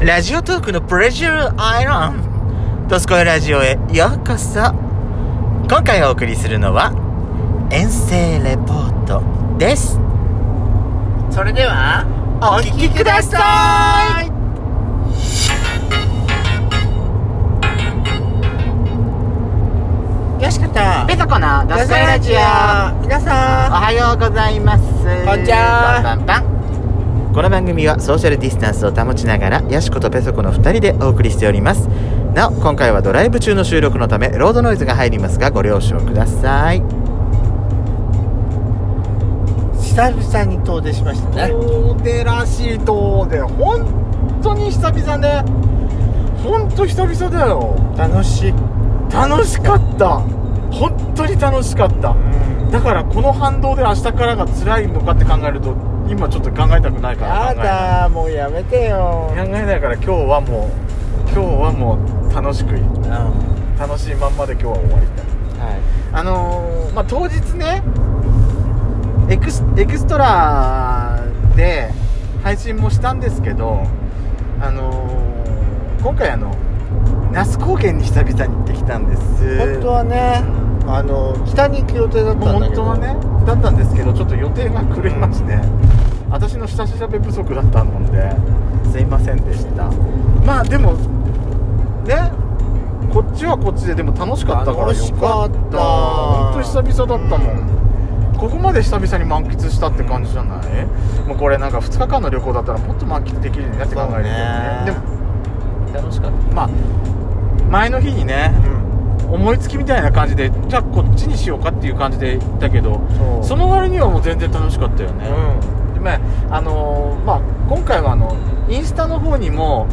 ラジオトークのプレジャーアイラン。ドスコイラジオへようこそ。今回お送りするのは遠征レポートです。それではお聞きください。よしかった。ペソコのドスコイラジオ。皆おさはようございます。こんにちは。バンバンバンこの番組はソーシャルディスタンスを保ちながらヤシコとペソコの2人でお送りしております。なお今回はドライブ中の収録のためロードノイズが入りますがご了承ください。ん久々に遠出しましたね。遠出らしい遠出。本当に久々ね。本当久々だよ。楽しい。楽しかった。本当に楽しかった。だからこの反動で明日からが辛いのかって考えると今ちょっと考えたくないからや考えない。だもうやめてよ。考えないから今日はもう今日はもう楽しくいうん。は楽しいまんまで今日は終わりたい。あのー、まあ当日ねエクスエクストラで配信もしたんですけどあのー、今回あの那須高原に久々に行ってきたんです。い本当はねあの北に行く予定だったんだ本けど。当はねだったんですけどちょっと予定が狂いまして私の下調べ不足だったのですいませんでした。まあでもねこっちはこっちででも楽しかったからよ楽しかった。本当久々だったもん、ここまで久々に満喫したって感じじゃない？もうこれなんか2日間の旅行だったらもっと満喫できるようになって考えるとね。でも楽しかったまあ前の日にね思いつきみたいな感じでじゃあこっちにしようかっていう感じで行ったけどその割にはもう全然楽しかったよね、でまああのーまあ、今回はあのインスタの方にも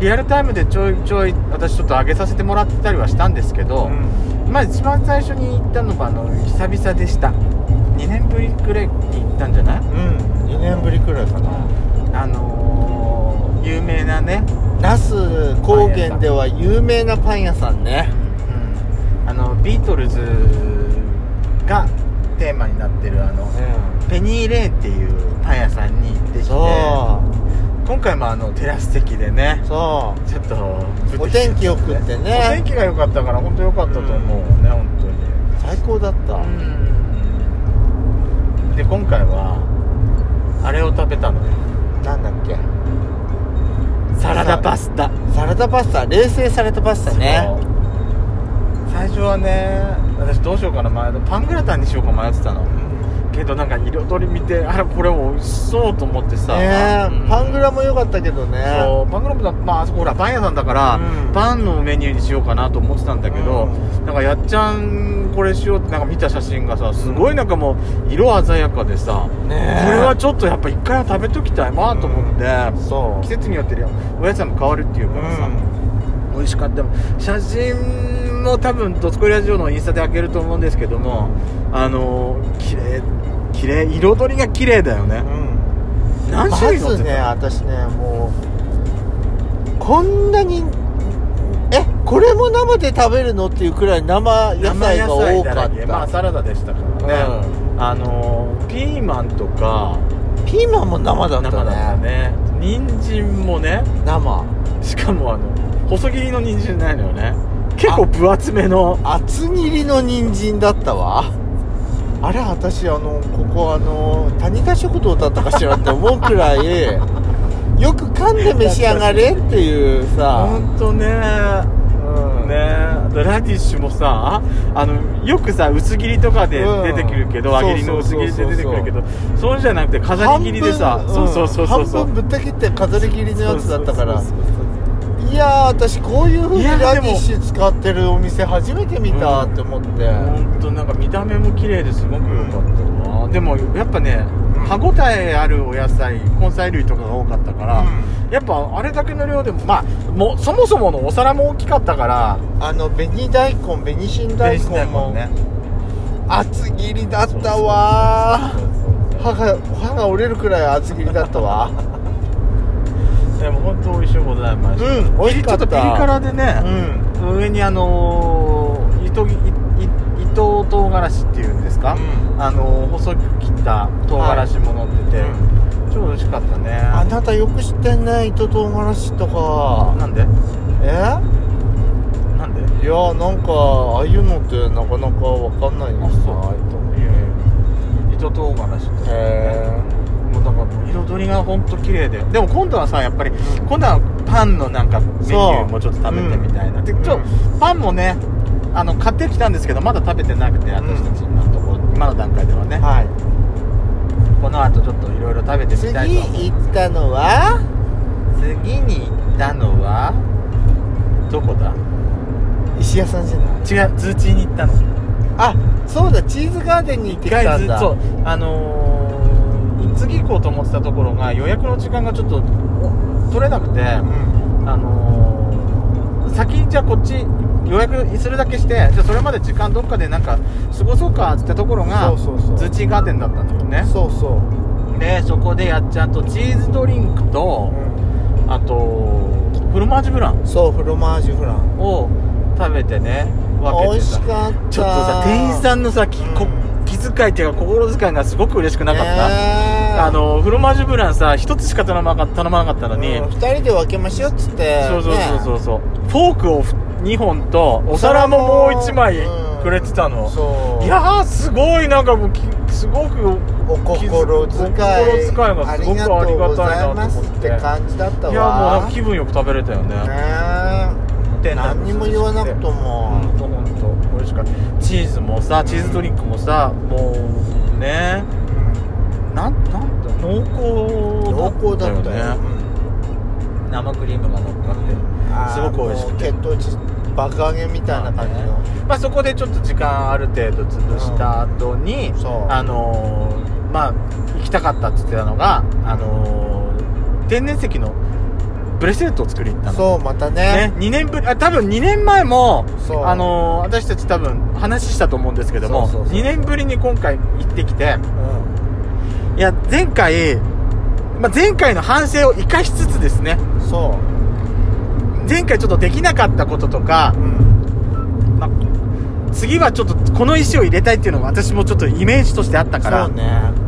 リアルタイムでちょいちょい私ちょっと上げさせてもらってたりはしたんですけど、まあ一番最初に行ったのがあの久々でした。2年ぶりくらいに行ったんじゃない？うん。2年ぶりくらいかな。あのー有名なね、那須高原では有名なパン屋さんね。うん。あのビートルズがテーマになってるあのペニーレイっていうパン屋さんに行ってきてそ今回もあのテラス席でねうそう。ちょっとお天気よくっておね天気が良かったから本当良かったと思うね、本当に。最高だった、で今回はあれを食べたのよなんだっけ？サラダパスタ。サラダパスタ。冷製されたパスタね最初はね私どうしようかな前パングラタンにしようか迷ってたの。けどなんか彩り見てあれこれ美味しそうと思ってさ、ねうん。パングラも良かったけどね。そうパングラムだまああそこほらパン屋さんだから、うん。パンのメニューにしようかなと思ってたんだけど、うなんかやっちゃんこれしようってなんか見た写真がさすごいなんかもう色鮮やかでさ、ねこれはちょっとやっぱ一回は食べときたいなと思って、そう。季節によってお野菜も変わるっていうからさ、美味しかった。写真も多分「ドツコイラジオ」のインスタで開けると思うんですけどもあの綺麗綺麗彩りが綺麗だよね、うん。ま何種類乗ってずねた私ねもうこんなにえこれも生で食べるのっていうくらい生野菜が多かっだらけまあたサラダでしたからね、あのピーマンとかピーマンも生だった生だったねね。人参もね。生。しかもあの細切りの人参ないのよね。結構分厚めの。厚切りの人参だったわ。あれ私あのここあの谷田食堂だったかしらって思うくらいよく噛んで召し上がれっていうさ、ほんとね。うん。ね。あとラディッシュもさあのよくさ薄切りとかでうん。出てくるけど、揚げりの薄切りで出てくるけどそうじゃなくて飾り切りでさ。うそうそうそうそう半分ぶった切って飾り切りのやつだったから。そうそうそうそういやー私こういう風にいやラデでもィッシュ使ってるお店初めて見たって思って、本当なんか見た目も綺麗ですごく良かったわ、でもやっぱね歯ごたえあるお野菜根菜類とかが多かったから、やっぱあれだけの量でもまあもうそもそものお皿も大きかったからあの紅大根紅新大根も厚切りだったわ。ー歯が歯が折れるくらい厚切りだったわでも本当美味しゅうございましたうん美味しかった。ちょっとピリ辛でね、うん。上にあのー糸糸唐辛子っていうんですか、うん。あのー細く切った唐辛子も乗ってて、ち超美味しかったね。あなたよく知ってんね糸唐辛子とか。なんで？え？なんで？いやなんかああいうのってなかなかわかんないんですあそう。いやいや糸唐辛子ってへもうなんかもう彩りが本当綺麗で。でも今度はさやっぱり今度はパンのなんかメニューもちょっと食べてみたいな。でちょうんパンもねあの買ってきたんですけどまだ食べてなくて私たちのところ今の段階ではね、はい。この後ちょっといろいろ食べてみ次たいと思う行ったのは？次に行ったのは？どこだ？石屋さんじゃない？違うズーチーに行ったの。あそうだチーズガーデンに行ってきたんだ。そうあのー、次行こうと思ってたところが予約の時間がちょっとお取れなくて、うん。あのー、先にじゃあこっち予約するだけしてじゃあそれまで時間どっかでなんか過ごそうかっつったところがズーチーガーデンだったんだよね。そうそう。でそこでやっちゃんとチーズドリンクとあとフロマージュブラン。そうフロマージュフラン。を食べてね分け美味てさしかった。ちょっとさ店員さんのさうん気遣いっていうか心遣いがすごく嬉しくなかった、ねえあのフロマージュブランさ一つしか頼まなか頼まなかったのに、うん、2人で分けましょうっつって。そうそうそうそうねそう、フォークを2本とお皿ももう1枚うん。くれてたの、そう。いやーすごいなんかもうきすごくお心遣いお心遣いがすごくありがたいなと思って。感じだったわ。いやもう気分よく食べれたよね。ね店内何にも言わなくとも。本当本当美味しか。チーズもさチーズドリンクもさもうね。なんなんだ濃濃厚厚だったよ、ね。生クリームが乗っかって。すごく美味しくて。血糖値爆上げみたいな感じの、まあ、そこでちょっと時間ある程度潰した後に、う。んあのーまあ行きたかったって言ってたのが、あのー天然石のブレスレットを作りに行ったの。そうまたね。ね、2年ぶりあ多分2年前もあのー私たち多分話したと思うんですけどもそうそうそう。2年ぶりに今回行ってきてういや前回、まあ、前回の反省を生かしつつですね。んそ前回ちょっとできなかったこととかう、うん、まあ次はちょっとこの石を入れたいっていうのが私もちょっとイメージとしてあったからそうね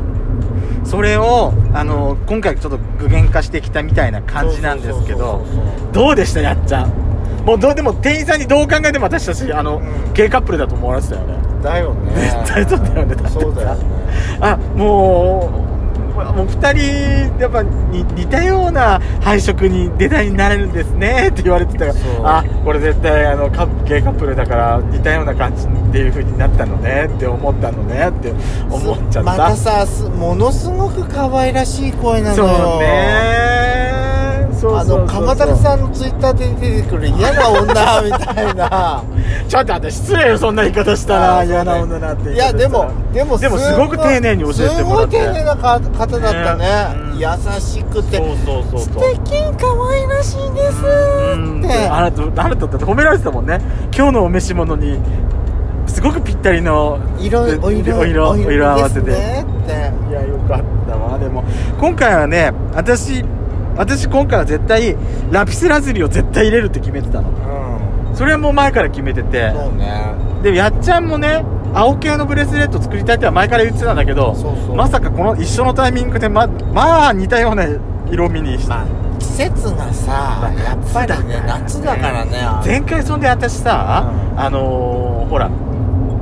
それをあの今回ちょっと具現化してきたみたいな感じなんですけどどうでした？やっちゃん。もうどうでも店員さんにどう考えても私たちあの、うん。ゲイカップルだと思われてたよね。だよね。絶対そうだよねだってさ。そうだよね。あもうもう2人やっぱに似たような配色にデザインになれるんですねって言われてたからあ。これ絶対あのカップゲイカップルだから似たような感じっていう風になったのねって思ったのねって思っちゃった。またさすものすごく可愛らしい声なのよ。ねそうあのそうそうそう鎌田さんのツイッターで出てくる嫌な女みたいな。ちょっと待って失礼よそんな言い方したら。嫌な女なんていやでもでもでもすごく丁寧に教えてもらって。すごい丁寧なか方だったね。ねうん。優しくて。そうそうそう素そう。敵可愛らしいです。うん。ってあなたあなただって褒められてたもんね。今日のお召し物にすごくぴったりの色でお色お色お色合わせでねって。いやよかったわでも。今回はね私私今回は絶対ラピスラズリを絶対入れるって決めてたの。うん。それはもう前から決めてて。そうね。でやっちゃんもね青系のブレスレット作りたいっては前から言ってたんだけどそうそう。まさかこの一緒のタイミングでままあ似たような色味にして、まあ季節がさやっぱりね夏だからね。前回そんで私さ、うん。あのーほら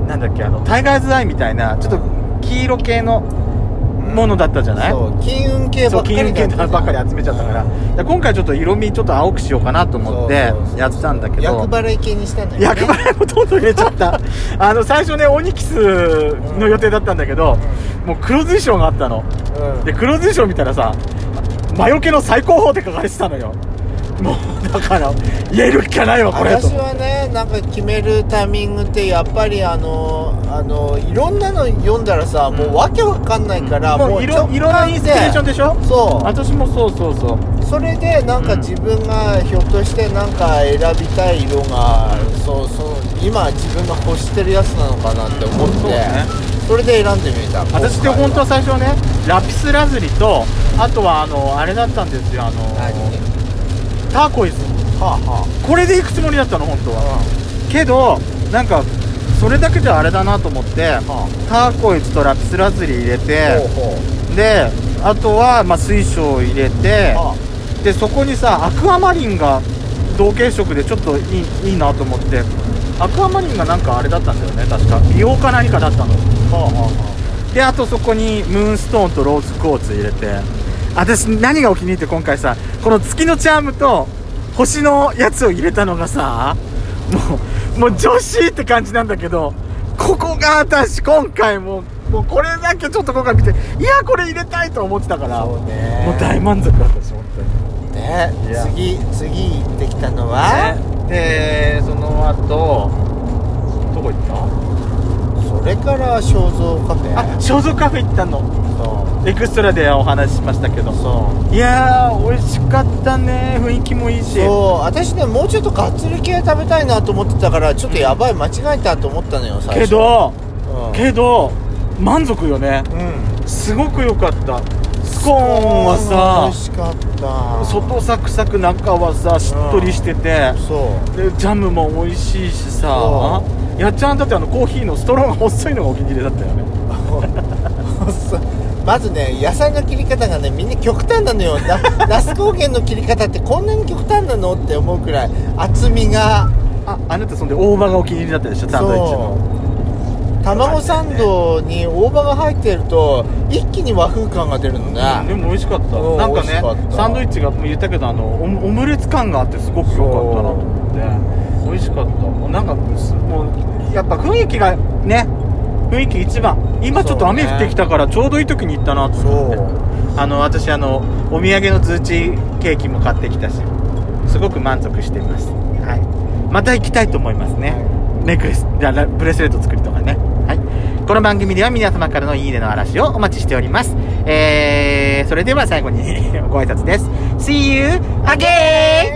なんだっけあのタイガーズアイみたいなちょっと黄色系のものだったじゃない、そう金運系ばっかり金融系ばっかり集めちゃったから,、で今回ちょっと色味ちょっと青くしようかなと思ってやってたんだけど。厄払い系にしたんだよね。厄払いもどんどん入れちゃった。あの最初ねオニキスの予定だったんだけど、もう黒随賞があったの。うん。で黒随賞見たらさ魔除けの最高峰って書かれてたのよ。もうだから言える気がないわこれと。私はねなんか決めるタイミングってやっぱりあのあのいろんなの読んだらさ、もうわけわかんないから、もういろいろんなインスピレーションでしょ？そう。私もそうそうそう。それでなんかうん自分がひょっとしてなんか選びたい色が、そうそう今自分が欲してるやつなのかなって思って、ね。それで選んでみた。私って本当は最初はねラピスラズリとあとはあのあれだったんですよあの何？ターコイズ。はあはこれで行くつもりだったの本当は。あけどなんかそれだけじゃあれだなと思ってはターコイズとラピスラズリ入れてほうほう。であとは、まあ、水晶を入れてあ。でそこにさアクアマリンが同系色でちょっといいいいなと思って。アクアマリンがなんかあれだったんだよね確か。美容か何かだったの。はあはであとそこにムーンストーンとローズクォーツ入れて私何がお気に入りって今回さこの月のチャームと星のやつを入れたのがさもうもう女子って感じなんだけどここが私今回もうもうこれだけちょっと今回見ていやこれ入れたいと思ってたからもう大満足だったし本当に。ね次次行ってきたのは、ね。でその後どこ行った？それから肖像カフェ。あ肖像カフェ行ったの。そエクストラでお話ししましたけど。うそう。いやー美味しかったね。雰囲気もいいし。そう。私ねもうちょっとがっつり系食べたいなと思ってたからちょっとやばい間違えたと思ったのよ最初。けどうん。けど満足よね。うん。すごく良かった。スコーンは美味さしかった。外サクサク中はさしっとりしてて。そう。でジャムも美味しいしさ。そやっちゃんだってあのコーヒーのストローが細いのがお気に入りだったよね。そ うまずね野菜の切り方がねみんな極端なのよ。な 那須高原の切り方ってこんなに極端なのって思うくらい。厚みが。ああなたそんで大葉がお気に入りだったでしょ？サンドイッチの。卵サンドに大葉が入ってると一気に和風感が出るのね、でも美味しかった。うんなんかねサンドイッチが言ったけどあのオムオムレツ感があってすごく良かったなと思って美味しかった。なんかすもうやっぱ雰囲気がね雰囲気一番。今ちょっと雨降ってきたからちょうどいい時に行ったなと思って。あの私あのお土産のズーチケーキも買ってきたしすごく満足しています。はい。また行きたいと思いますね、ネックレスブレスレット作りとかね。はい。この番組では皆様からのいいねの嵐をお待ちしております。えー、それでは最後に ご挨拶です。See you again!